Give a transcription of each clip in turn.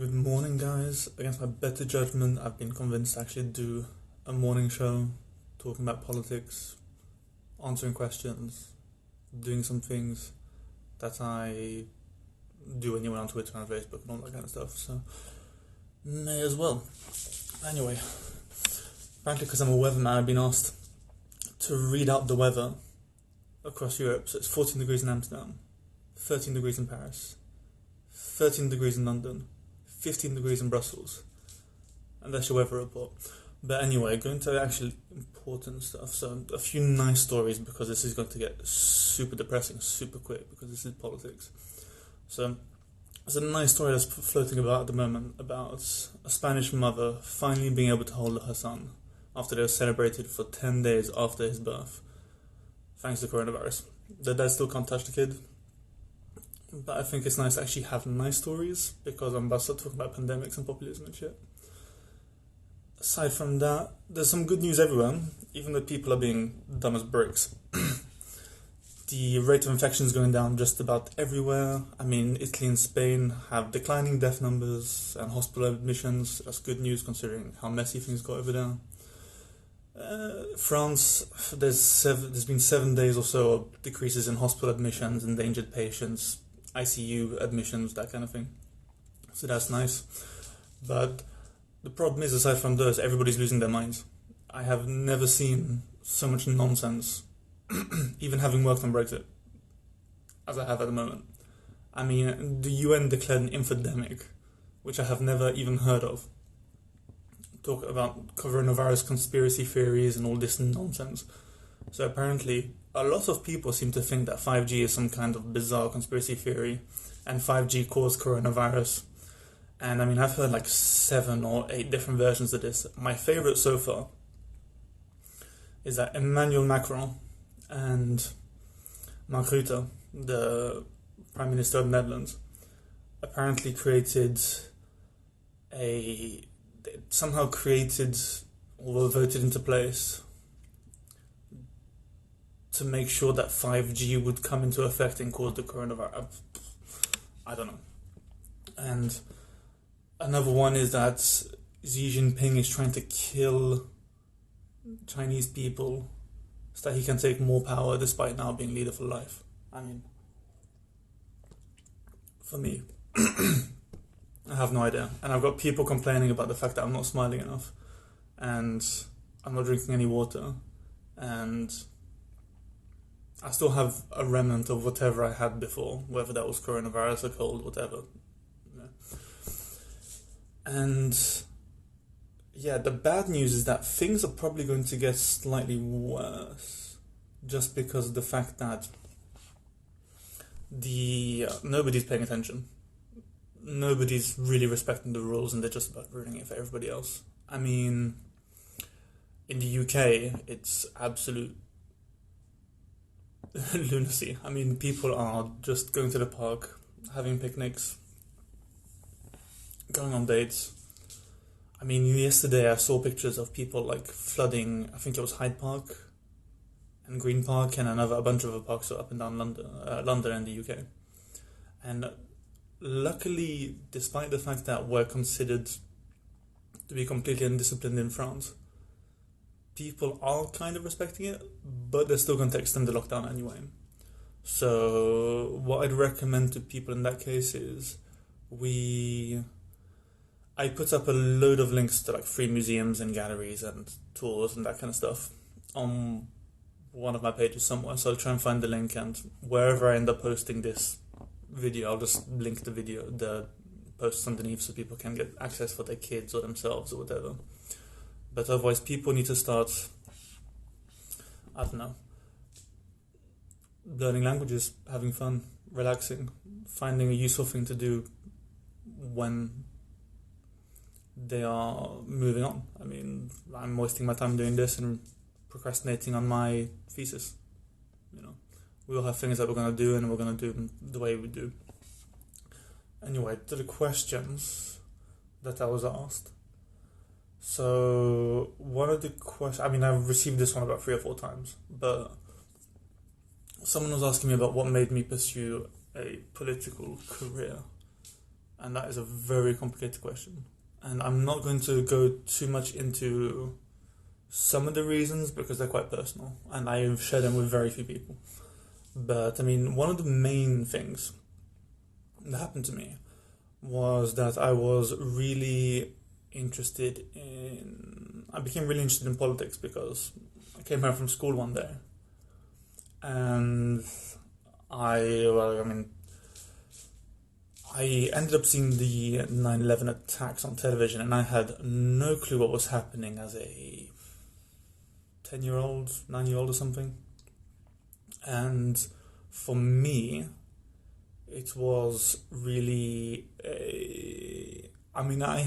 Good morning, guys. Against my better judgment, I've been convinced to actually do a morning show talking about politics, answering questions, doing some things that I do anyway on Twitter and Facebook and all that kind of stuff. So, may as well. Anyway, apparently, because I'm a weatherman, I've been asked to read out the weather across Europe. So, it's 14 degrees in Amsterdam, 13 degrees in Paris, 13 degrees in London. 15 degrees in Brussels. And that's your weather report. But anyway, going to actually important stuff. So, a few nice stories because this is going to get super depressing super quick because this is politics. So, there's a nice story that's floating about at the moment about a Spanish mother finally being able to hold her son after they were celebrated for 10 days after his birth, thanks to coronavirus. The dad still can't touch the kid, but I think it's nice to actually have nice stories because I'm about to start talking about pandemics and populism and shit. Aside from that, there's some good news everywhere, even though people are being dumb as bricks. the rate of infection is going down just about everywhere. I mean, Italy and Spain have declining death numbers and hospital admissions. That's good news considering how messy things got over there. Uh, France, there's seven, there's been seven days or so of decreases in hospital admissions, endangered patients, ICU admissions, that kind of thing. So that's nice. But the problem is, aside from those, everybody's losing their minds. I have never seen so much nonsense, even having worked on Brexit, as I have at the moment. I mean, the UN declared an infodemic, which I have never even heard of. Talk about coronavirus conspiracy theories and all this nonsense. So apparently, a lot of people seem to think that 5G is some kind of bizarre conspiracy theory and 5G caused coronavirus. And I mean, I've heard like seven or eight different versions of this. My favorite so far is that Emmanuel Macron and Mark Rutte, the Prime Minister of the Netherlands, apparently created a. somehow created or voted into place to make sure that 5G would come into effect and cause the coronavirus. Uh, I don't know. And another one is that Xi Jinping is trying to kill Chinese people so that he can take more power despite now being leader for life. I mean, for me, I have no idea. And I've got people complaining about the fact that I'm not smiling enough and I'm not drinking any water and I still have a remnant of whatever I had before, whether that was coronavirus or cold, whatever. Yeah. And yeah, the bad news is that things are probably going to get slightly worse just because of the fact that the uh, nobody's paying attention. Nobody's really respecting the rules and they're just about ruining it for everybody else. I mean, in the UK, it's absolute lunacy. I mean, people are just going to the park, having picnics, going on dates. I mean, yesterday I saw pictures of people like flooding. I think it was Hyde Park and Green Park and another a bunch of other parks up and down London, uh, London and the UK. And luckily, despite the fact that we're considered to be completely undisciplined in France, people are kind of respecting it, but they're still going to extend the lockdown anyway. So, what I'd recommend to people in that case is we. I put up a load of links to like free museums and galleries and tours and that kind of stuff on one of my pages somewhere. So I'll try and find the link and wherever I end up posting this video, I'll just link the video, the posts underneath so people can get access for their kids or themselves or whatever. But otherwise, people need to start, I don't know, learning languages, having fun, relaxing, finding a useful thing to do when they are moving on. I mean, I'm wasting my time doing this and procrastinating on my thesis. You know, we all have things that we're going to do and we're going to do them the way we do. Anyway, to the questions that I was asked. So one of the questions, I mean, I've received this one about three or four times, but someone was asking me about what made me pursue a political career, and that is a very complicated question. And I'm not going to go too much into some of the reasons because they're quite personal, and I've shared them with very few people. But I mean, one of the main things that happened to me was that I was really interested in. I became really interested in politics because I came home from school one day, and I well, I mean, I ended up seeing the 9/11 attacks on television, and I had no clue what was happening as a ten-year-old, nine-year-old, or something. And for me, it was really. A, I mean, I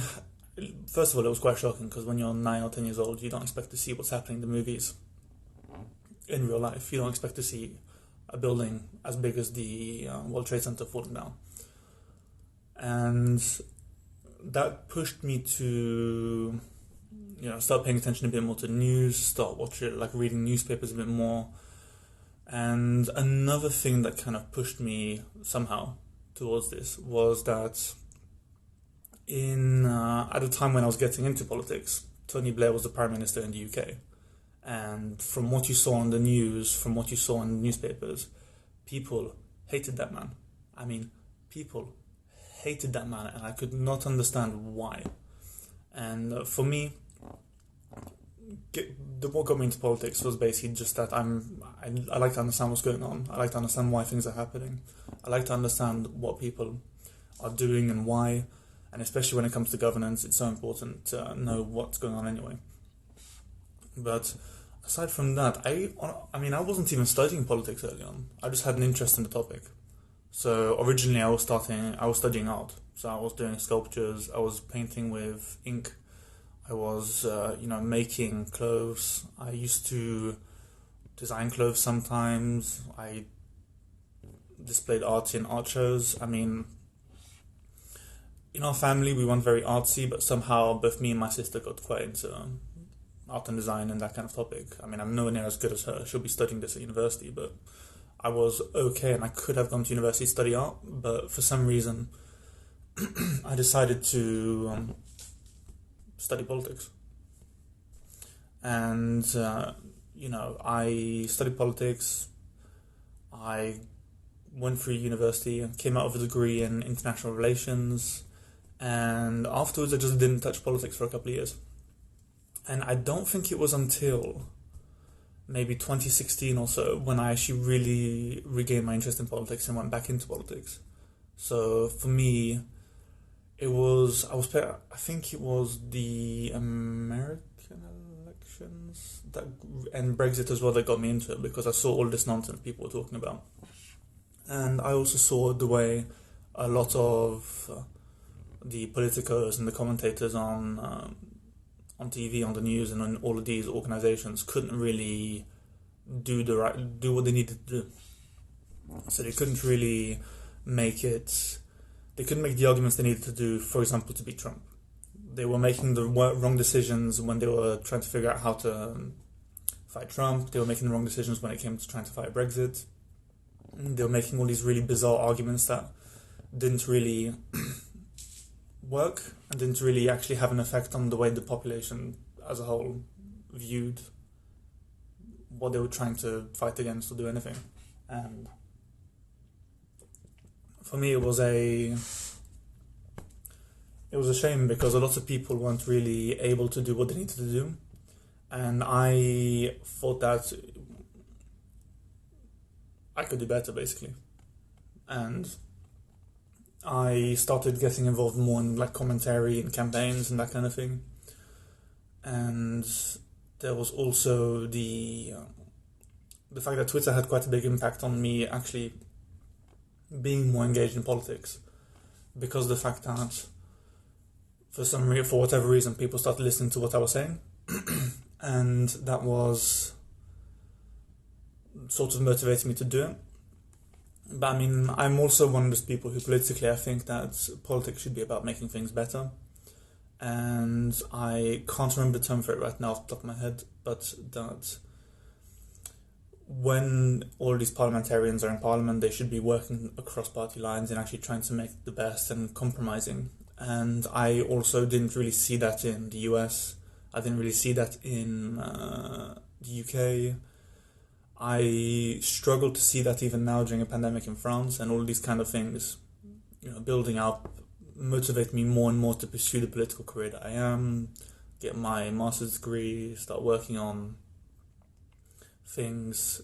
first of all, it was quite shocking because when you're nine or ten years old, you don't expect to see what's happening in the movies in real life. You don't expect to see a building as big as the uh, World Trade Center falling down, and that pushed me to you know start paying attention a bit more to news, start watching like reading newspapers a bit more. And another thing that kind of pushed me somehow towards this was that in uh, at a time when I was getting into politics, Tony Blair was the prime minister in the UK, and from what you saw on the news, from what you saw in the newspapers, people hated that man. I mean, people hated that man, and I could not understand why. And uh, for me, get, the what got me into politics was basically just that I'm I, I like to understand what's going on. I like to understand why things are happening. I like to understand what people are doing and why and especially when it comes to governance, it's so important to know what's going on anyway. But aside from that, I I mean I wasn't even studying politics early on. I just had an interest in the topic. So originally I was starting I was studying art. So I was doing sculptures. I was painting with ink. I was uh, you know making clothes. I used to design clothes sometimes. I displayed art in art shows. I mean in our family we weren't very artsy, but somehow both me and my sister got quite into um, art and design and that kind of topic. I mean, I'm nowhere near as good as her. She'll be studying this at university, but I was okay, and I could have gone to university to study art, but for some reason, I decided to um, study politics. And uh, you know, I studied politics. I went through university and came out with a degree in international relations and afterwards I just didn't touch politics for a couple of years. And I don't think it was until maybe 2016 or so when I actually really regained my interest in politics and went back into politics. So for me, it was I was I think it was the American elections that and Brexit as well that got me into it because I saw all this nonsense people were talking about, and I also saw the way a lot of uh, the politicos and the commentators on um, on TV, on the news, and on all of these organizations couldn't really do the right do what they needed to do. So they couldn't really make it. They couldn't make the arguments they needed to do. For example, to beat Trump, they were making the wrong decisions when they were trying to figure out how to um, fight Trump. They were making the wrong decisions when it came to trying to fight Brexit. They were making all these really bizarre arguments that didn't really work and didn't really actually have an effect on the way the population as a whole viewed what they were trying to fight against or do anything. And for me, it was a it was a shame because a lot of people weren't really able to do what they needed to do, and I thought that I could do better, basically, and I started getting involved more in like commentary and campaigns and that kind of thing. And there was also the uh, the fact that Twitter had quite a big impact on me actually being more engaged in politics because the fact that for some reason, for whatever reason, people started listening to what I was saying, and that was sort of motivated me to do it. But I mean, I'm also one of those people who politically I think that politics should be about making things better. And I can't remember the term for it right now off the top of my head, but that when all these parliamentarians are in parliament, they should be working across party lines and actually trying to make the best and compromising. And I also didn't really see that in the US. I didn't really see that in uh, the UK. I struggle to see that even now during a pandemic in France and all these kind of things, you know, building up motivate me more and more to pursue the political career that I am, get my master's degree, start working on things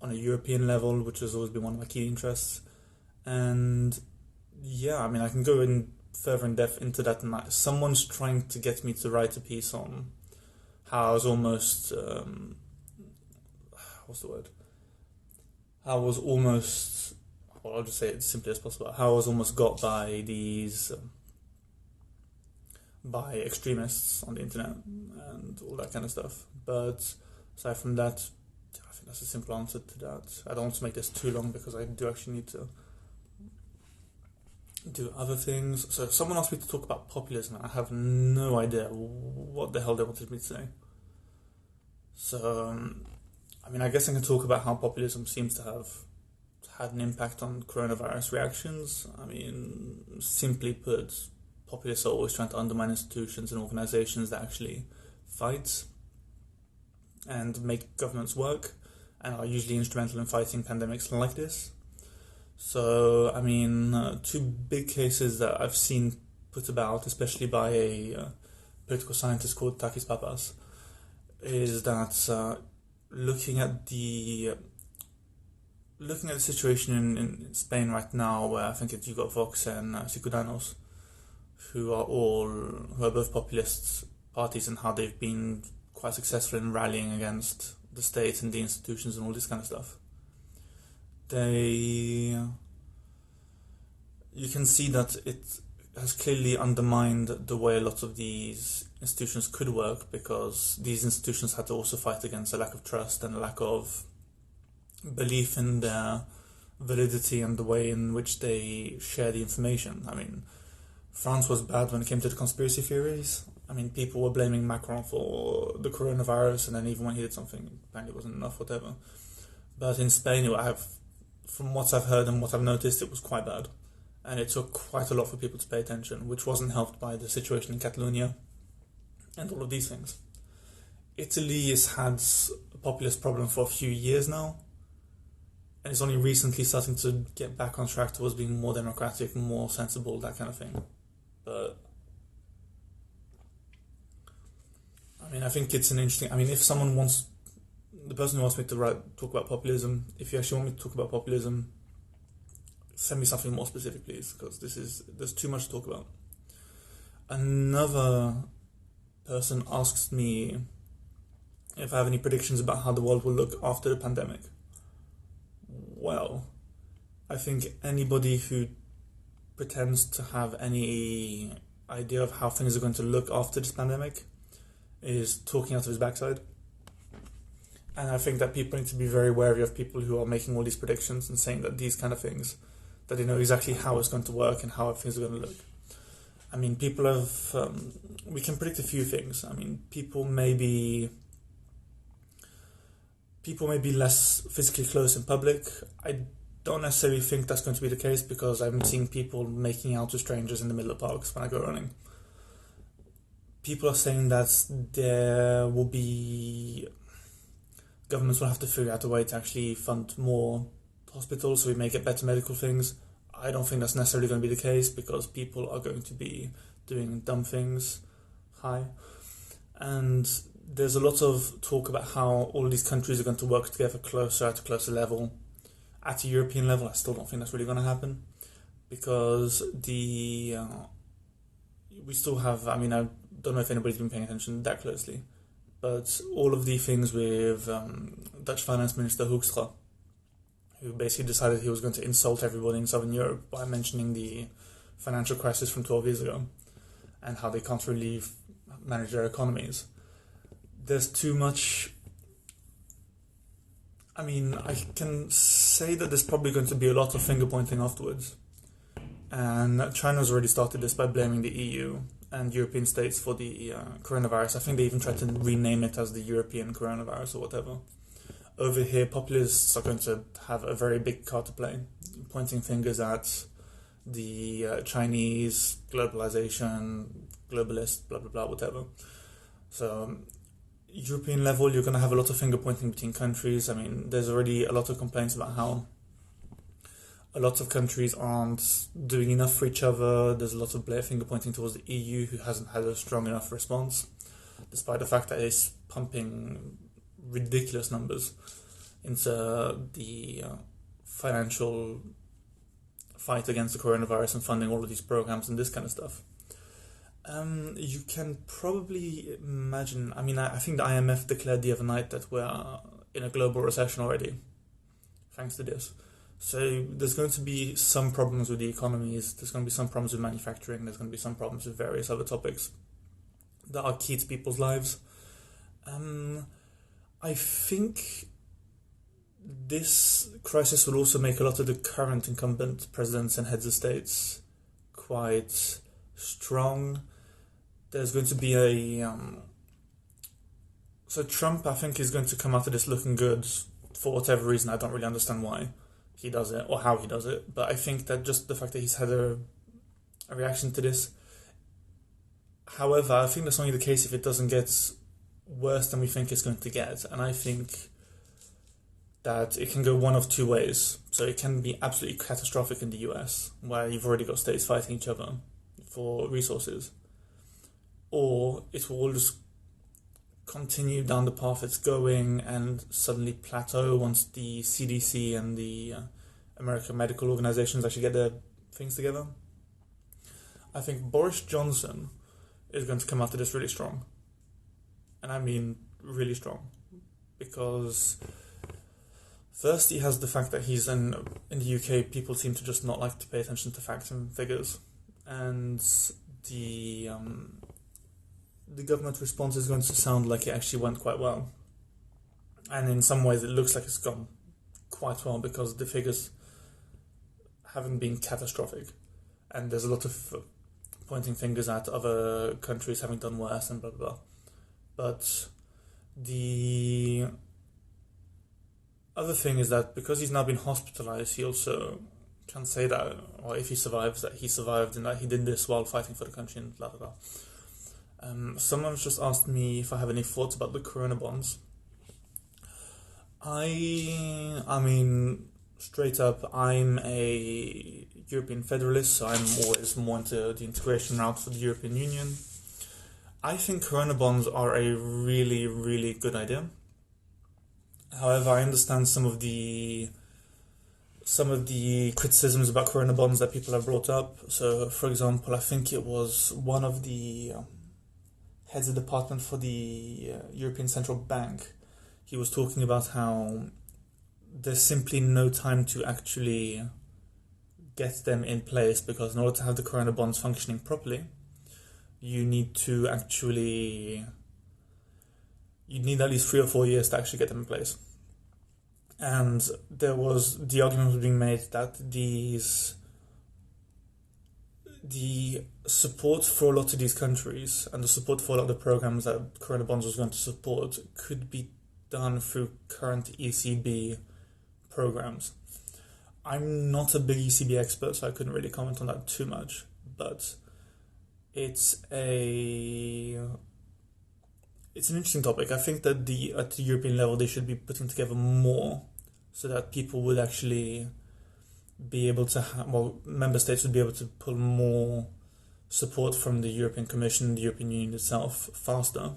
on a European level, which has always been one of my key interests. And yeah, I mean, I can go in further in depth into that. And someone's trying to get me to write a piece on how I was almost, um, what's the word? I was almost, well, I'll just say it as simply as possible. How I was almost got by these. Um, by extremists on the internet and all that kind of stuff. But aside from that, I think that's a simple answer to that. I don't want to make this too long because I do actually need to do other things. So someone asked me to talk about populism. I have no idea what the hell they wanted me to say. So, um, I mean, I guess I can talk about how populism seems to have had an impact on coronavirus reactions. I mean, simply put, populists are always trying to undermine institutions and organizations that actually fight and make governments work and are usually instrumental in fighting pandemics like this. So, I mean, uh, two big cases that I've seen put about, especially by a uh, political scientist called Takis Pappas, is that uh, looking at the looking at the situation in, in Spain right now, where I think you got Vox and uh, Ciudadanos, who are all who are both populist parties and how they've been quite successful in rallying against the state and the institutions and all this kind of stuff. They you can see that it has clearly undermined the way a lot of these institutions could work because these institutions had to also fight against a lack of trust and a lack of belief in their validity and the way in which they share the information. I mean, France was bad when it came to the conspiracy theories. I mean, people were blaming Macron for the coronavirus, and then even when he did something, apparently it wasn't enough, whatever. But in Spain, I have, from what I've heard and what I've noticed, it was quite bad, and it took quite a lot for people to pay attention, which wasn't helped by the situation in Catalonia, and all of these things. Italy has had a populist problem for a few years now, and it's only recently starting to get back on track towards being more democratic, more sensible, that kind of thing. But I mean, I think it's an interesting. I mean, if someone wants, the person who wants me to write talk about populism, if you actually want me to talk about populism, send me something more specific, please, because this is there's too much to talk about. Another person asks me if I have any predictions about how the world will look after the pandemic. Well, I think anybody who pretends to have any idea of how things are going to look after this pandemic is talking out of his backside. And I think that people need to be very wary of people who are making all these predictions and saying that these kind of things, that they know exactly how it's going to work and how things are going to look. I mean, people have, um, we can predict a few things. I mean, people may be, people may be less physically close in public. I don't necessarily think that's going to be the case because I'm seeing people making out with strangers in the middle of parks when I go running. People are saying that there will be governments will have to figure out a way to actually fund more hospitals so we may get better medical things. I don't think that's necessarily going to be the case because people are going to be doing dumb things. Hi. And there's a lot of talk about how all these countries are going to work together closer at a closer level at a European level, I still don't think that's really going to happen because the uh, we still have. I mean, I don't know if anybody's been paying attention that closely, but all of the things with um, Dutch Finance Minister Hoekstra, who basically decided he was going to insult everybody in Southern Europe by mentioning the financial crisis from 12 years ago and how they can't really manage their economies. There's too much I mean, I can say that there's probably going to be a lot of finger pointing afterwards. And China's already started this by blaming the EU and European states for the uh, coronavirus. I think they even tried to rename it as the European coronavirus or whatever. Over here, populists are going to have a very big card to play, pointing fingers at the uh, Chinese, globalization, globalist, blah blah blah, whatever. So, um, European level, you're going to have a lot of finger pointing between countries. I mean, there's already a lot of complaints about how a lot of countries aren't doing enough for each other. There's a lot of finger pointing towards the EU, who hasn't had a strong enough response, despite the fact that it's pumping ridiculous numbers into the uh, financial fight against the coronavirus and funding all of these programs and this kind of stuff. Um, you can probably imagine. I mean, I, I think the IMF declared the other night that we're in a global recession already, thanks to this. So there's going to be some problems with the economies. There's going to be some problems with manufacturing. There's going to be some problems with various other topics that are key to people's lives. Um, I think this crisis will also make a lot of the current incumbent presidents and heads of states quite strong. There's going to be a um, so Trump, I think, is going to come out of this looking good for whatever reason. I don't really understand why he does it or how he does it. But I think that just the fact that he's had a, a reaction to this. However, I think that's only the case if it doesn't get worse than we think it's going to get. And I think that it can go one of two ways. So it can be absolutely catastrophic in the US, where you've already got states fighting each other for resources, or it will just continue down the path it's going and suddenly plateau once the CDC and the uh, American medical organizations actually get their things together. I think Boris Johnson is going to come of this really strong. And I mean really strong. Because first he has the fact that he's in in the UK people seem to just not like to pay attention to facts and figures. And the um, the government response is going to sound like it actually went quite well. And in some ways, it looks like it's gone quite well because the figures haven't been catastrophic. And there's a lot of pointing fingers at other countries having done worse and blah blah blah. But the other thing is that because he's now been hospitalized, he also can say that, or if he survives, that he survived and that he did this while fighting for the country and blah blah blah. Um, someone's just asked me if I have any thoughts about the Corona bonds. I, I mean, straight up, I'm a European federalist, so I'm always more into the integration route for the European Union. I think Corona bonds are a really, really good idea. However, I understand some of the some of the criticisms about Corona bonds that people have brought up. So, for example, I think it was one of the um, heads of department for the uh, European Central Bank, he was talking about how there's simply no time to actually get them in place because in order to have the corona bonds functioning properly, you need to actually you need at least three or four years to actually get them in place. And there was the argument was being made that these the support for a lot of these countries and the support for a lot of the programs that Corona Bonds was going to support could be done through current ECB programs. I'm not a big ECB expert, so I couldn't really comment on that too much, but it's a it's an interesting topic. I think that the at the European level they should be putting together more so that people would actually be able to have, well, member states would be able to pull more support from the European Commission, the European Union itself, faster.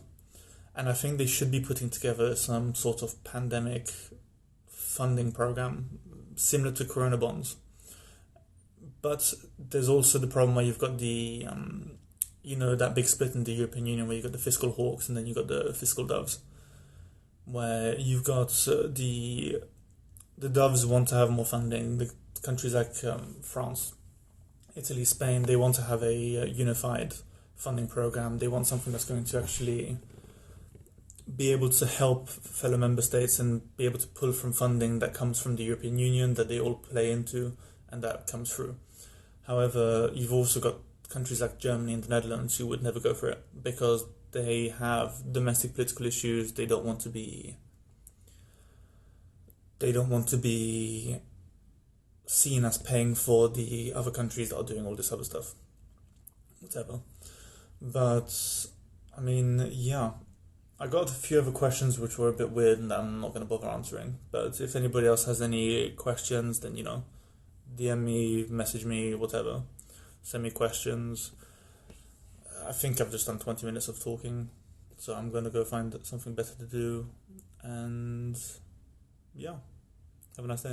And I think they should be putting together some sort of pandemic funding program similar to Corona bonds. But there's also the problem where you've got the, um, you know, that big split in the European Union where you've got the fiscal hawks and then you've got the fiscal doves, where you've got uh, the the doves want to have more funding, the countries like um, France, Italy, Spain, they want to have a, a unified funding program. They want something that's going to actually be able to help fellow member states and be able to pull from funding that comes from the European Union that they all play into and that comes through. However, you've also got countries like Germany and the Netherlands who would never go for it because they have domestic political issues. They don't want to be. They don't want to be seen as paying for the other countries that are doing all this other stuff. Whatever. But, I mean, yeah. I got a few other questions which were a bit weird and I'm not going to bother answering. But if anybody else has any questions, then, you know, DM me, message me, whatever. Send me questions. I think I've just done 20 minutes of talking, so I'm going to go find something better to do. And yeah, have a nice day.